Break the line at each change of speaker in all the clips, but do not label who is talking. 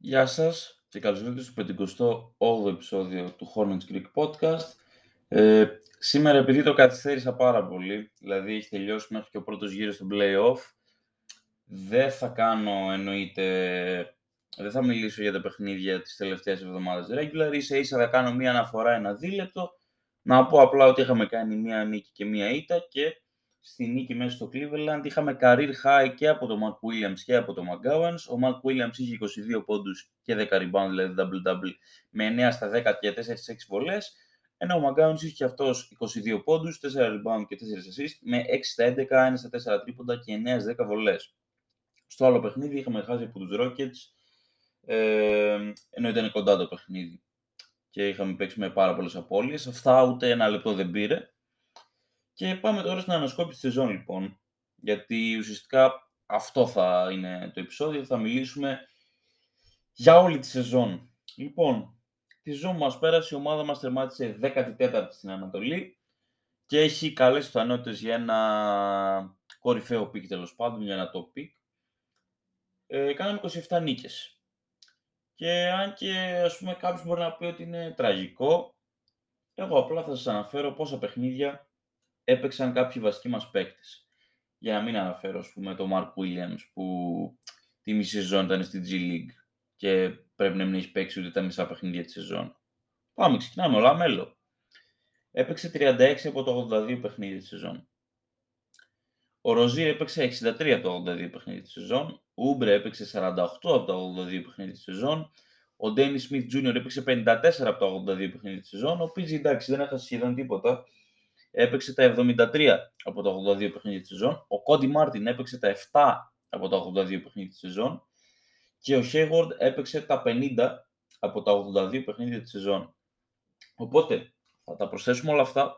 Γεια σας και καλώς ήρθατε στο 58ο επεισόδιο του Hornets Greek Podcast. Ε, σήμερα επειδή το καθυστέρησα πάρα πολύ, δηλαδή έχει τελειώσει μέχρι και ο πρώτος γύρος στο play-off, δεν θα κάνω εννοείται, δεν θα μιλήσω για τα παιχνίδια της τελευταίας εβδομάδας regular, ίσα ίσα θα κάνω μία αναφορά ένα δίλεπτο, να πω απλά ότι είχαμε κάνει μία νίκη και μία ήττα και στη νίκη μέσα στο Cleveland. Είχαμε career high και από τον Mark Williams και από τον McGowans. Ο Mark Williams είχε 22 πόντους και 10 rebound, δηλαδή double-double, με 9 στα 10 και 4 6 βολές. Ενώ ο McGowans είχε και αυτός 22 πόντους, 4 rebound και 4 assist, με 6 στα 11, 1 στα 4 τρίποντα και 9 στα 10 βολές. Στο άλλο παιχνίδι είχαμε χάσει από τους Rockets, ε, ενώ ήταν κοντά το παιχνίδι και είχαμε παίξει με πάρα πολλές απώλειες. Αυτά ούτε ένα λεπτό δεν πήρε. Και πάμε τώρα στην ανασκόπηση της σεζόν λοιπόν, γιατί ουσιαστικά αυτό θα είναι το επεισόδιο, θα μιλήσουμε για όλη τη σεζόν. Λοιπόν, τη σεζόν που μας πέρασε, η ομάδα μας τερμάτισε 14η στην Ανατολή και έχει καλές πιθανότητες για ένα κορυφαίο pick τέλος πάντων, για ένα top pick. Ε, κάναμε 27 νίκες. Και αν και ας πούμε κάποιος μπορεί να πει ότι είναι τραγικό, εγώ απλά θα σας αναφέρω πόσα παιχνίδια έπαιξαν κάποιοι βασικοί μας παίκτες. Για να μην αναφέρω, ας πούμε, τον Mark Williams που τη μισή σεζόν ήταν στη G League και πρέπει να μην έχει παίξει ούτε τα μισά παιχνίδια της σεζόν. Πάμε, ξεκινάμε, όλα μέλο. Έπαιξε 36 από το 82 παιχνίδια της σεζόν. Ο Ροζί έπαιξε 63 από το 82 παιχνίδια της σεζόν. Ο Ούμπρε έπαιξε 48 από το 82 παιχνίδια της σεζόν. Ο Ντένι Σμιθ Jr. έπαιξε 54 από το 82 παιχνίδια της σεζόν. Ο Πίτζι εντάξει δεν έχασε σχεδόν τίποτα έπαιξε τα 73 από τα 82 παιχνίδια της σεζόν. Ο Κόντι Μάρτιν έπαιξε τα 7 από τα 82 παιχνίδια της σεζόν. Και ο Χέιγουορντ έπαιξε τα 50 από τα 82 παιχνίδια της σεζόν. Οπότε θα τα προσθέσουμε όλα αυτά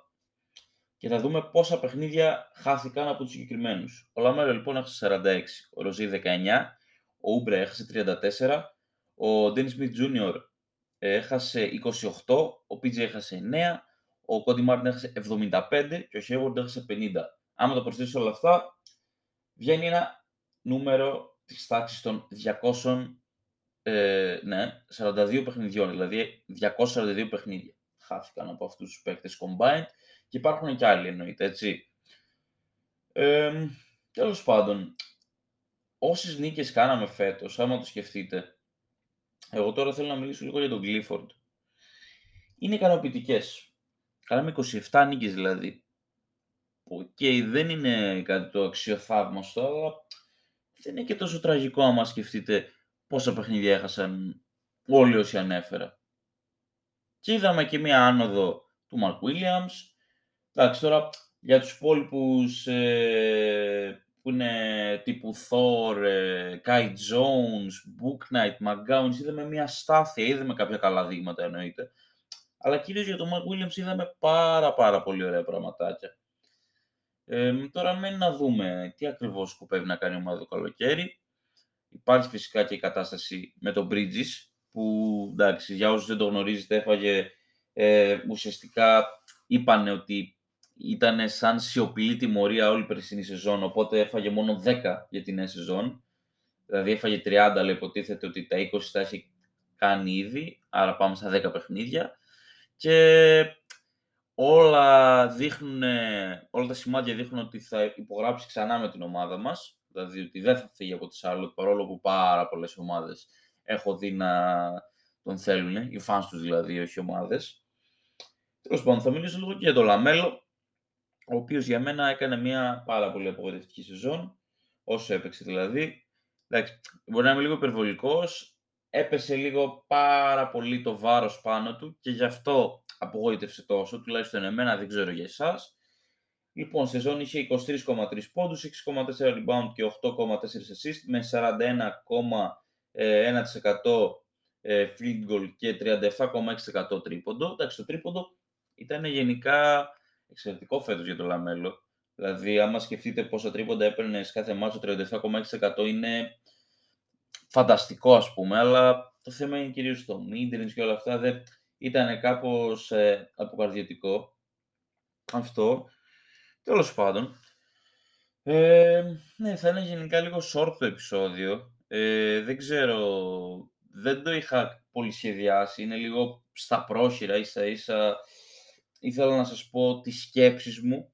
και θα δούμε πόσα παιχνίδια χάθηκαν από τους συγκεκριμένους. Ο Λαμέλο λοιπόν έχασε 46, ο Ροζίρ 19, ο Ούμπρε έχασε 34, ο Ντένις Σμιτ Τζούνιορ έχασε 28, ο Πίτζε έχασε 9, ο Κόντι Μάρτιν έχασε 75 και ο Χέγορντ έχασε 50. Άμα το προσθέσει όλα αυτά, βγαίνει ένα νούμερο της τάξης των 200, ε, ναι, 42 παιχνιδιών, δηλαδή 242 παιχνίδια χάθηκαν από αυτούς τους παίκτες combined και υπάρχουν και άλλοι εννοείται, έτσι. Ε, Τέλος πάντων, όσες νίκες κάναμε φέτος, άμα το σκεφτείτε, εγώ τώρα θέλω να μιλήσω λίγο για τον Clifford. Είναι ικανοποιητικές. Κάναμε 27 νίκες δηλαδή. Και δεν είναι κάτι το αξιοθαύμαστο, αλλά δεν είναι και τόσο τραγικό άμα σκεφτείτε πόσα παιχνίδια έχασαν όλοι όσοι ανέφερα. Και είδαμε και μία άνοδο του Mark Williams. Εντάξει, τώρα για τους υπόλοιπους ε, που είναι τύπου Thor, ε, Kai Jones, Book Knight, McGowan, είδαμε μία στάθεια, είδαμε κάποια καλά δείγματα εννοείται αλλά κυρίως για τον Mark Williams είδαμε πάρα πάρα πολύ ωραία πραγματάκια. Ε, τώρα μένει να δούμε τι ακριβώς σκοπεύει να κάνει η ομάδα το καλοκαίρι. Υπάρχει φυσικά και η κατάσταση με τον Bridges, που εντάξει, για όσους δεν το γνωρίζετε έφαγε ε, ουσιαστικά είπαν ότι ήταν σαν σιωπηλή τιμωρία όλη η περσινή σεζόν, οπότε έφαγε μόνο 10 για την νέα σεζόν. Δηλαδή έφαγε 30, αλλά υποτίθεται ότι τα 20 τα έχει κάνει ήδη, άρα πάμε στα 10 παιχνίδια και όλα, δείχνουν, όλα τα σημάδια δείχνουν ότι θα υπογράψει ξανά με την ομάδα μας, δηλαδή ότι δεν θα φύγει από τη Σάρλοτ, παρόλο που πάρα πολλές ομάδες έχω δει να τον θέλουν, οι fans τους δηλαδή, όχι ομάδες. Τέλος πάντων, θα μιλήσω λίγο και για τον Λαμέλο, ο οποίος για μένα έκανε μια πάρα πολύ απογοητευτική σεζόν, όσο έπαιξε δηλαδή. Εντάξει, μπορεί να είμαι λίγο υπερβολικός, έπεσε λίγο πάρα πολύ το βάρος πάνω του και γι' αυτό απογοήτευσε τόσο, τουλάχιστον εμένα, δεν ξέρω για εσάς. Λοιπόν, σεζόν είχε 23,3 πόντους, 6,4 rebound και 8,4 assist με 41,1% ε, field goal και 37,6% τρίποντο. Εντάξει, το τρίποντο ήταν γενικά εξαιρετικό φέτος για το Λαμέλο. Δηλαδή, άμα σκεφτείτε πόσα τρίποντα έπαιρνες κάθε ματς, 37,6% είναι φανταστικό ας πούμε, αλλά το θέμα είναι κυρίως το mid και όλα αυτά, δεν ήταν κάπως ε, αποκαρδιωτικό αυτό. Τέλος πάντων, ε, ναι, θα είναι γενικά λίγο short το επεισόδιο. Ε, δεν ξέρω δεν το είχα πολύ σχεδιάσει. Είναι λίγο στα πρόχειρα, ίσα ίσα. Ήθελα να σας πω τις σκέψεις μου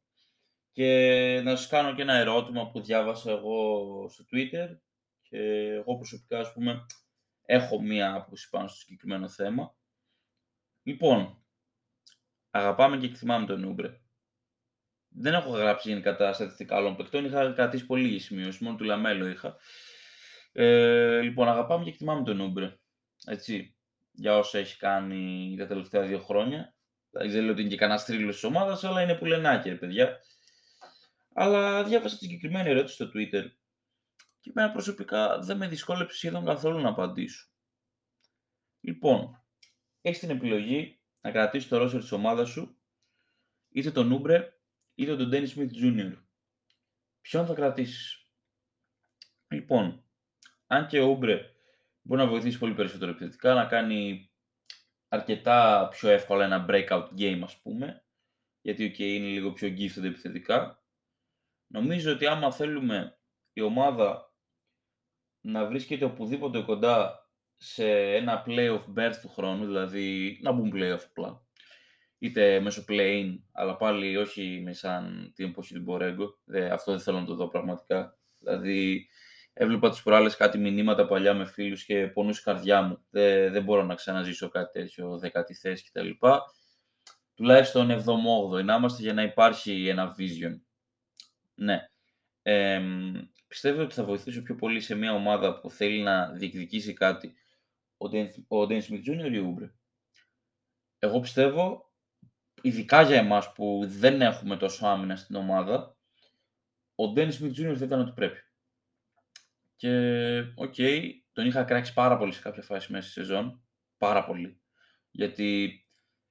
και να σας κάνω και ένα ερώτημα που διάβασα εγώ στο Twitter και εγώ προσωπικά, ας πούμε, έχω μία άποψη πάνω στο συγκεκριμένο θέμα. Λοιπόν, αγαπάμε και εκτιμάμε τον Ούμπρε. Δεν έχω γράψει γενικά τα στατιστικά όλων παικτών, είχα κρατήσει πολύ σημείωση, μόνο του Λαμέλο είχα. Ε, λοιπόν, αγαπάμε και εκτιμάμε τον Ούμπρε. Έτσι, για όσα έχει κάνει τα τελευταία δύο χρόνια. Δεν λέω ότι είναι και κανένας τρίλο της ομάδας, αλλά είναι που λενάκι, ρε παιδιά. Αλλά διάβασα τη συγκεκριμένη ερώτηση στο Twitter και εμένα προσωπικά δεν με δυσκόλεψε σχεδόν καθόλου να απαντήσω. Λοιπόν, έχεις την επιλογή να κρατήσεις το ρόσερ της ομάδας σου είτε τον Ούμπρε είτε τον Dennis Smith Jr. Ποιον θα κρατήσεις; Λοιπόν, αν και ο Ούμπρε μπορεί να βοηθήσει πολύ περισσότερο επιθετικά, να κάνει αρκετά πιο εύκολα ένα breakout game ας πούμε, γιατί ο okay, είναι λίγο πιο gifted επιθετικά. Νομίζω ότι άμα θέλουμε η ομάδα να βρίσκεται οπουδήποτε κοντά σε ένα playoff berth του χρόνου, δηλαδή να μπουν playoff απλά, είτε μέσω play-in, αλλά πάλι όχι με σαν την εποχή του Μπορέγκο. αυτό δεν θέλω να το δω πραγματικά. Δηλαδή, έβλεπα τις προάλλες κάτι μηνύματα παλιά με φίλους και πονούσε η καρδιά μου. Δεν, δεν μπορώ να ξαναζήσω κάτι τέτοιο, δεκάτη θέση κτλ. Τουλάχιστον 7ο, να είμαστε για να υπάρχει ένα vision. Ναι. Ε, πιστεύω ότι θα βοηθήσω πιο πολύ σε μια ομάδα που θέλει να διεκδικήσει κάτι ο Ντέν Σμιτ Jr. ή ο Ούμπρε; Εγώ πιστεύω, ειδικά για εμάς που δεν έχουμε τόσο άμυνα στην ομάδα, ο Ντένις Σμιτ Jr. δεν ήταν ό,τι πρέπει. Και, OK, okay, τον είχα κράξει πάρα πολύ σε κάποια φάση μέσα στη σεζόν. Πάρα πολύ. Γιατί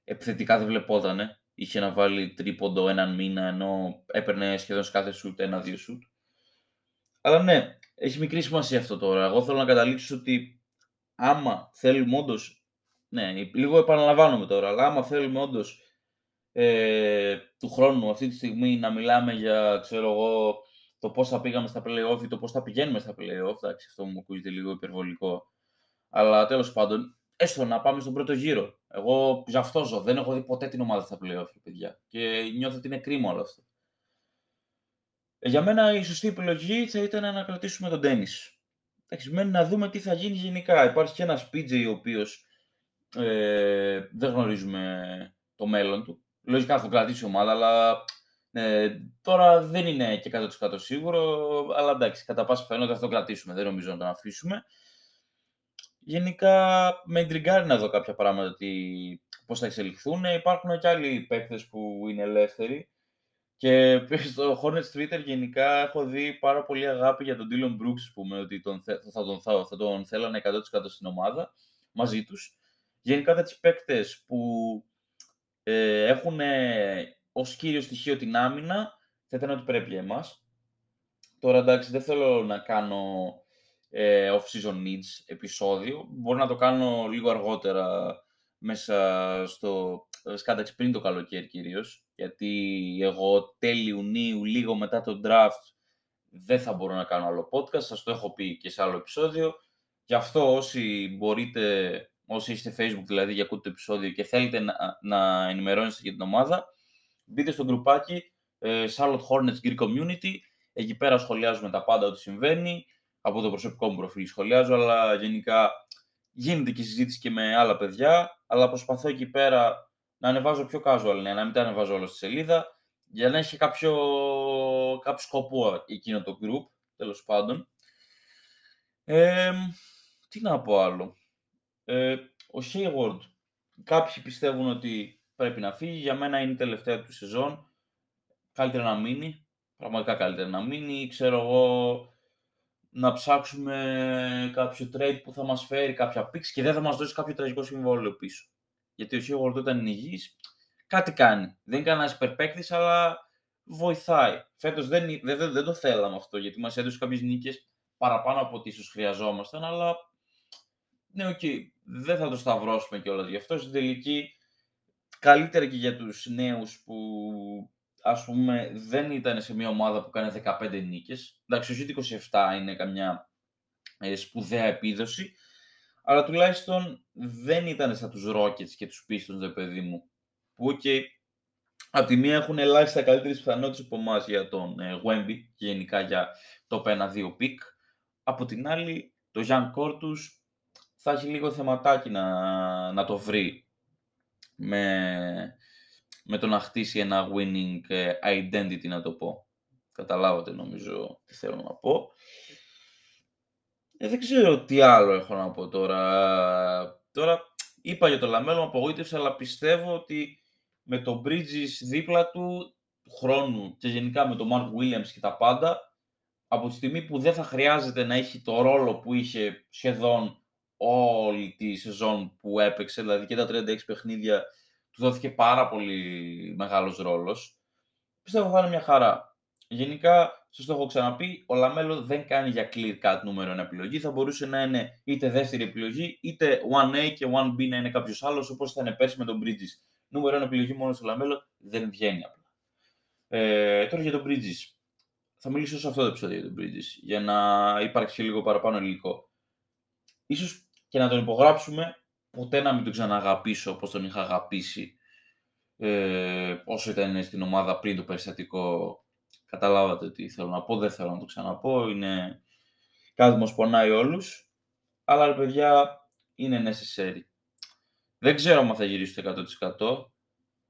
επιθετικά δεν βλεπότανε. Είχε να βάλει τρίποντο έναν μήνα, ενώ έπαιρνε σχεδόν σε κάθε σουτ ένα-δύο σουτ. Αλλά ναι, έχει μικρή σημασία αυτό τώρα. Εγώ θέλω να καταλήξω ότι άμα θέλουμε όντως. Ναι, λίγο επαναλαμβάνομαι τώρα, αλλά άμα θέλουμε όντως ε, του χρόνου αυτή τη στιγμή να μιλάμε για, ξέρω εγώ, το πώς θα πήγαμε στα playoff ή το πώς θα πηγαίνουμε στα playoff. Εντάξει, αυτό μου ακούγεται λίγο υπερβολικό. Αλλά τέλος πάντων, έστω να πάμε στον πρώτο γύρο. Εγώ γι' αυτό ζω. Δεν έχω δει ποτέ την ομάδα στα playoff, παιδιά. Και νιώθω ότι είναι κρίμα όλο αυτό. Ε, για μένα η σωστή επιλογή θα ήταν να κρατήσουμε τον τέννη. Εντάξει, μένει να δούμε τι θα γίνει γενικά. Υπάρχει και ένας PJ ο οποίος ε, δεν γνωρίζουμε το μέλλον του. Λογικά θα κρατήσει ομάδα, αλλά ε, τώρα δεν είναι και 100% σίγουρο, αλλά εντάξει, κατά πάσα φαίνεται θα το κρατήσουμε, δεν νομίζω να τον αφήσουμε. Γενικά με εντριγκάρει να δω κάποια πράγματα τι, πώς θα εξελιχθούν. Υπάρχουν και άλλοι παίκτες που είναι ελεύθεροι. Και στο Hornets Twitter γενικά έχω δει πάρα πολύ αγάπη για τον Dylan Brooks, πούμε, ότι τον, θα, τον, θα, θα τον θέλανε 100% στην ομάδα μαζί τους. Γενικά τα παίκτες που ε, έχουν ως κύριο στοιχείο την άμυνα, θα ήταν ότι πρέπει για εμάς. Τώρα εντάξει, δεν θέλω να κάνω ε, off-season needs επεισόδιο. Μπορώ να το κάνω λίγο αργότερα μέσα στο σκάταξ πριν το καλοκαίρι κυρίως. Γιατί εγώ τέλη Ιουνίου, λίγο μετά το draft, δεν θα μπορώ να κάνω άλλο podcast. Σας το έχω πει και σε άλλο επεισόδιο. Γι' αυτό όσοι μπορείτε, όσοι είστε facebook δηλαδή για ακούτε το επεισόδιο και θέλετε να, να ενημερώνεστε για την ομάδα, μπείτε στο γκρουπάκι ε, Charlotte Hornets Greek Community. Εκεί πέρα σχολιάζουμε τα πάντα ό,τι συμβαίνει. Από το προσωπικό μου προφίλ σχολιάζω, αλλά γενικά γίνεται και συζήτηση και με άλλα παιδιά. Αλλά προσπαθώ εκεί πέρα να ανεβάζω πιο casual, ναι, να μην τα ανεβάζω όλα στη σελίδα, για να έχει κάποιο, κάποιο σκοπό εκείνο το group, τέλος πάντων. Ε, τι να πω άλλο. Ε, ο Hayward, κάποιοι πιστεύουν ότι πρέπει να φύγει. Για μένα είναι η τελευταία του σεζόν. Καλύτερα να μείνει. Πραγματικά καλύτερα να μείνει. Ξέρω εγώ να ψάξουμε κάποιο trade που θα μας φέρει κάποια picks και δεν θα μας δώσει κάποιο τραγικό συμβόλαιο πίσω. Γιατί ο Σίγουρντ όταν είναι υγιής, κάτι κάνει. Δεν είναι κανένας υπερπαίκτης, αλλά βοηθάει. Φέτος δεν, δεν, δεν, δεν το θέλαμε αυτό, γιατί μας έδωσε κάποιες νίκες παραπάνω από ό,τι ίσως χρειαζόμασταν, αλλά ναι, ok, okay, δεν θα το σταυρώσουμε κιόλας γι' αυτό. Στην τελική καλύτερα και για τους νέους που ας πούμε δεν ήταν σε μια ομάδα που κάνει 15 νίκες. Εντάξει, ούτε 27 είναι καμιά ε, σπουδαία επίδοση, αλλά τουλάχιστον δεν ήταν σαν τους Rockets και τους Pistons, ρε παιδί μου, που και από τη μία έχουν ελάχιστα καλύτερες πιθανότητες από εμάς για τον ε, Wemby και γενικά για το 1-2 pick. Από την άλλη, το young core τους θα έχει λίγο θεματάκι να, να το βρει με, με το να χτίσει ένα winning ε, identity, να το πω. Καταλάβατε νομίζω τι θέλω να πω. Ε, δεν ξέρω τι άλλο έχω να πω τώρα. Τώρα είπα για το Λαμέλο, με απογοήτευσε, αλλά πιστεύω ότι με το Bridges δίπλα του, του χρόνου και γενικά με τον Mark Williams και τα πάντα, από τη στιγμή που δεν θα χρειάζεται να έχει το ρόλο που είχε σχεδόν όλη τη σεζόν που έπαιξε, δηλαδή και τα 36 παιχνίδια του δόθηκε πάρα πολύ μεγάλος ρόλος, πιστεύω θα είναι μια χαρά. Γενικά, σας το έχω ξαναπεί, ο Λαμέλο δεν κάνει για clear cut νούμερο 1 επιλογή. Θα μπορούσε να είναι είτε δεύτερη επιλογή, είτε 1A και 1B να είναι κάποιος άλλος, όπως ήταν πέρσι με τον Bridges. Νούμερο 1 επιλογή μόνο στο Λαμέλο δεν βγαίνει απλά. Ε, τώρα για τον Bridges. Θα μιλήσω σε αυτό το επεισόδιο για τον Bridges, για να υπάρξει λίγο παραπάνω υλικό. Ίσως και να τον υπογράψουμε, ποτέ να μην τον ξαναγαπήσω όπως τον είχα αγαπήσει ε, όσο ήταν στην ομάδα πριν το περιστατικό Καταλάβατε τι θέλω να πω, δεν θέλω να το ξαναπώ. Είναι κάτι που πονάει όλους. Αλλά, ρε παιδιά, είναι necessary. Δεν ξέρω αν θα γυρίσει το 100%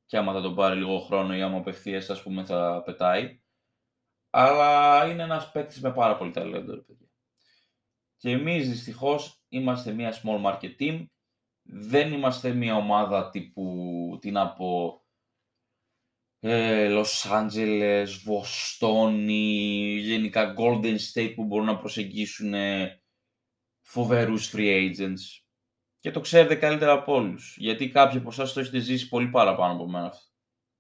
και άμα θα τον πάρει λίγο χρόνο ή άμα απευθείας, ας πούμε, θα πετάει. Αλλά είναι ένας παίκτης με πάρα πολύ ταλέντο, ρε παιδιά. Και εμείς, δυστυχώς, είμαστε μια small market team. Δεν είμαστε μια ομάδα τύπου, τι να πω, ε, Los Angeles, Βοστόνη, γενικά Golden State που μπορούν να προσεγγίσουν ε, φοβερούς free agents. Και το ξέρετε καλύτερα από όλους. Γιατί κάποιοι από εσάς το έχετε ζήσει πολύ παραπάνω από μένα αυτό.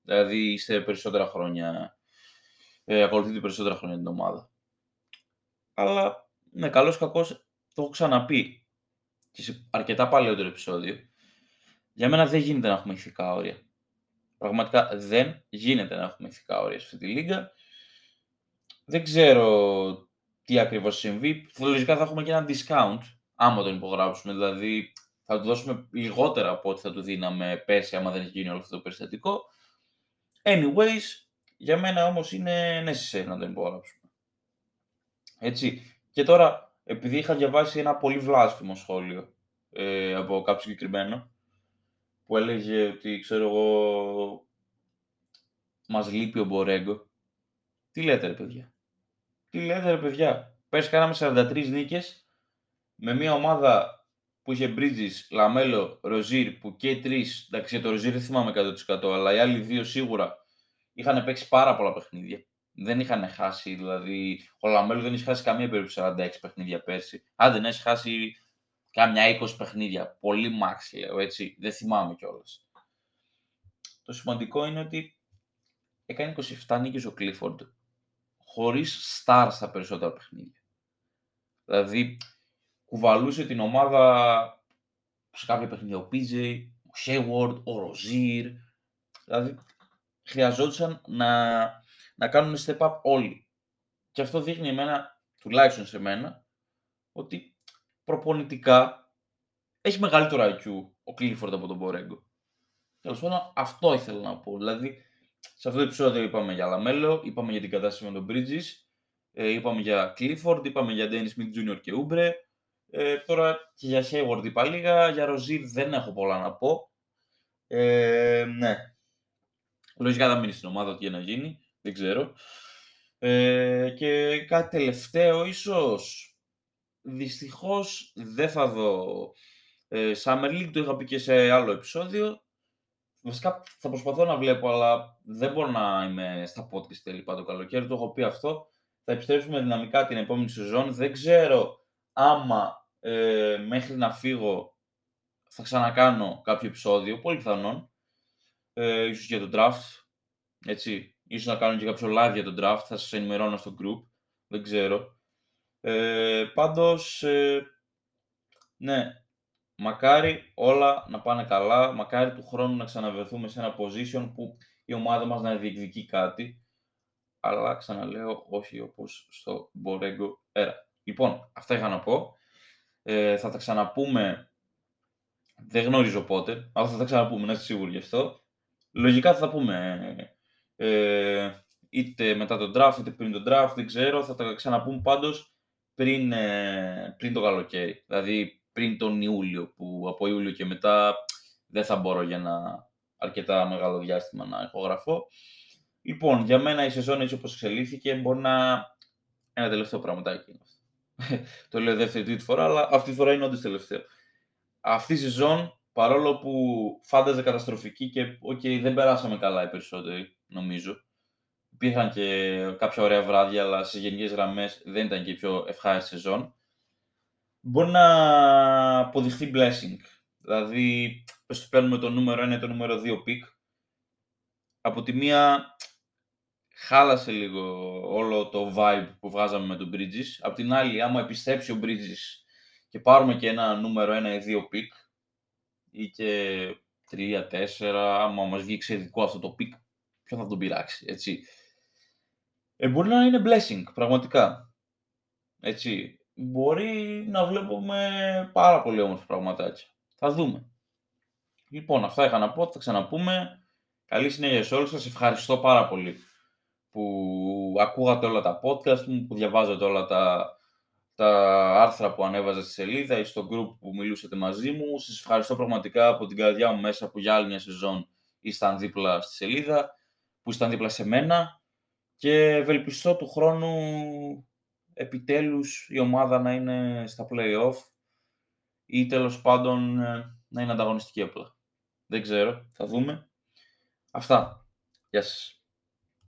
Δηλαδή είστε περισσότερα χρόνια, ε, ακολουθείτε περισσότερα χρόνια την ομάδα. Αλλά, ναι, καλώς κακός, το έχω ξαναπεί και σε αρκετά παλαιότερο επεισόδιο. Για μένα δεν γίνεται να έχουμε ηθικά όρια. Πραγματικά δεν γίνεται να έχουμε ηθικά όρια σε αυτή τη λίγα. Δεν ξέρω τι ακριβώς συμβεί. Λογικά θα έχουμε και ένα discount, άμα τον υπογράψουμε. Δηλαδή θα του δώσουμε λιγότερα από ό,τι θα του δίναμε πέρσι, άμα δεν έχει γίνει όλο αυτό το περιστατικό. Anyways, για μένα όμως είναι necessary να τον υπογράψουμε. Έτσι. Και τώρα, επειδή είχα διαβάσει ένα πολύ βλάσφημο σχόλιο ε, από κάποιο συγκεκριμένο, που έλεγε ότι, ξέρω εγώ, μας λείπει ο Μπορέγκο. Τι λέτε ρε παιδιά; Τι λέτε ρε παιδιά; Πέρσι κάναμε 43 νίκες με μια ομάδα που είχε Bridges, Λαμέλο, Ροζίρ, που και οι τρεις, εντάξει για το Ροζίρ δεν θυμάμαι 100% αλλά οι άλλοι δύο σίγουρα είχαν παίξει πάρα πολλά παιχνίδια. Δεν είχαν χάσει, δηλαδή ο Λαμέλο δεν είχε χάσει καμία περίπτωση 46 παιχνίδια πέρσι. Αν δεν έχει χάσει κάμια 20 παιχνίδια. Πολύ max λέω, έτσι. Δεν θυμάμαι κιόλας. Το σημαντικό είναι ότι έκανε 27 νίκες ο Clifford χωρίς star στα περισσότερα παιχνίδια. Δηλαδή, κουβαλούσε την ομάδα σε κάποια παιχνίδια ο PJ, ο Hayward, ο Rozier. Δηλαδή, χρειαζόντουσαν να, να κάνουν step up όλοι. Και αυτό δείχνει εμένα, τουλάχιστον σε μένα, ότι προπονητικά έχει μεγαλύτερο IQ ο Κλίφορντ από τον Μπορέγκο. Τέλος πάντων, αυτό ήθελα να πω. Δηλαδή, σε αυτό το επεισόδιο είπαμε για Λαμέλο, είπαμε για την κατάσταση με τον Bridges, ε, είπαμε για Clifford, είπαμε για Dennis Smith Jr. και Ούμπρε. Ε, τώρα και για Hayward είπα λίγα, για Ροζίρ δεν έχω πολλά να πω. Ε, ναι. Λογικά θα μείνει στην ομάδα ό,τι για να γίνει, δεν ξέρω. Ε, και κάτι τελευταίο ίσως, δυστυχώς δεν θα δω ε, Summer League, το είχα πει και σε άλλο επεισόδιο. Βασικά θα προσπαθώ να βλέπω, αλλά δεν μπορώ να είμαι στα podcast τελικά το καλοκαίρι, το έχω πει αυτό. Θα επιστρέψουμε δυναμικά την επόμενη σεζόν. Δεν ξέρω άμα ε, μέχρι να φύγω θα ξανακάνω κάποιο επεισόδιο, πολύ πιθανόν. Ε, ίσως για το draft, έτσι. Ίσως να κάνω και κάποιο live για το draft, θα σας ενημερώνω στο group. Δεν ξέρω. Ε, πάντως, ε, ναι, μακάρι όλα να πάνε καλά, μακάρι του χρόνου να ξαναβρεθούμε σε ένα position που η ομάδα μας να διεκδικεί κάτι, αλλά ξαναλέω όχι όπως στο Borrego Era. Λοιπόν, αυτά είχα να πω. Ε, θα τα ξαναπούμε, δεν γνωρίζω πότε, αλλά θα τα ξαναπούμε, να είστε σίγουροι γι' αυτό. Λογικά θα τα πούμε ε, είτε μετά τον draft, είτε πριν τον draft, δεν ξέρω. Θα τα ξαναπούμε πάντως πριν, ε, πριν το καλοκαίρι. Δηλαδή πριν τον Ιούλιο, που από Ιούλιο και μετά δεν θα μπορώ για ένα αρκετά μεγάλο διάστημα να ηχογραφώ. Λοιπόν, για μένα η σεζόν έτσι όπως εξελίχθηκε μπορεί να... Ένα τελευταίο πραγματάκι το λέω δεύτερη τρίτη φορά, αλλά αυτή τη φορά είναι όντως τελευταίο. Αυτή η σεζόν, παρόλο που φάνταζε καταστροφική και okay, δεν περάσαμε καλά οι περισσότεροι, νομίζω. Υπήρχαν και κάποια ωραία βράδια, αλλά σε γενικές γραμμές δεν ήταν και η πιο ευχάριστη σεζόν. Μπορεί να αποδειχθεί blessing. Δηλαδή, πες το παίρνουμε το νούμερο 1 ή το νούμερο 2 pick. Από τη μία, χάλασε λίγο όλο το vibe που βγάζαμε με τον Bridges. Απ' την άλλη, άμα επιστρέψει ο Bridges και πάρουμε και ένα νούμερο 1 ή 2 pick ή και 3-4, άμα μας βγει εξαιρετικό αυτό το pick, ποιον θα τον πειράξει, έτσι. Ε, μπορεί να είναι blessing, πραγματικά. Έτσι. Μπορεί να βλέπουμε πάρα πολύ όμορφα πραγματάκια. Θα δούμε. Λοιπόν, αυτά είχα να πω, θα ξαναπούμε. Καλή συνέχεια σε όλους σας. Ευχαριστώ πάρα πολύ που ακούγατε όλα τα podcast μου, που διαβάζατε όλα τα, τα άρθρα που ανέβαζα στη σελίδα ή στο group που μιλούσατε μαζί μου. Σας ευχαριστώ πραγματικά από την καρδιά μου μέσα που για άλλη μια σεζόν ήσταν δίπλα στη σελίδα, που ήσταν δίπλα σε μένα και ευελπιστώ του χρόνου επιτέλους η ομάδα να είναι στα play-off ή τέλος πάντων ε, να είναι ανταγωνιστική απλά. Δεν ξέρω, θα δούμε. Αυτά. Γεια σας.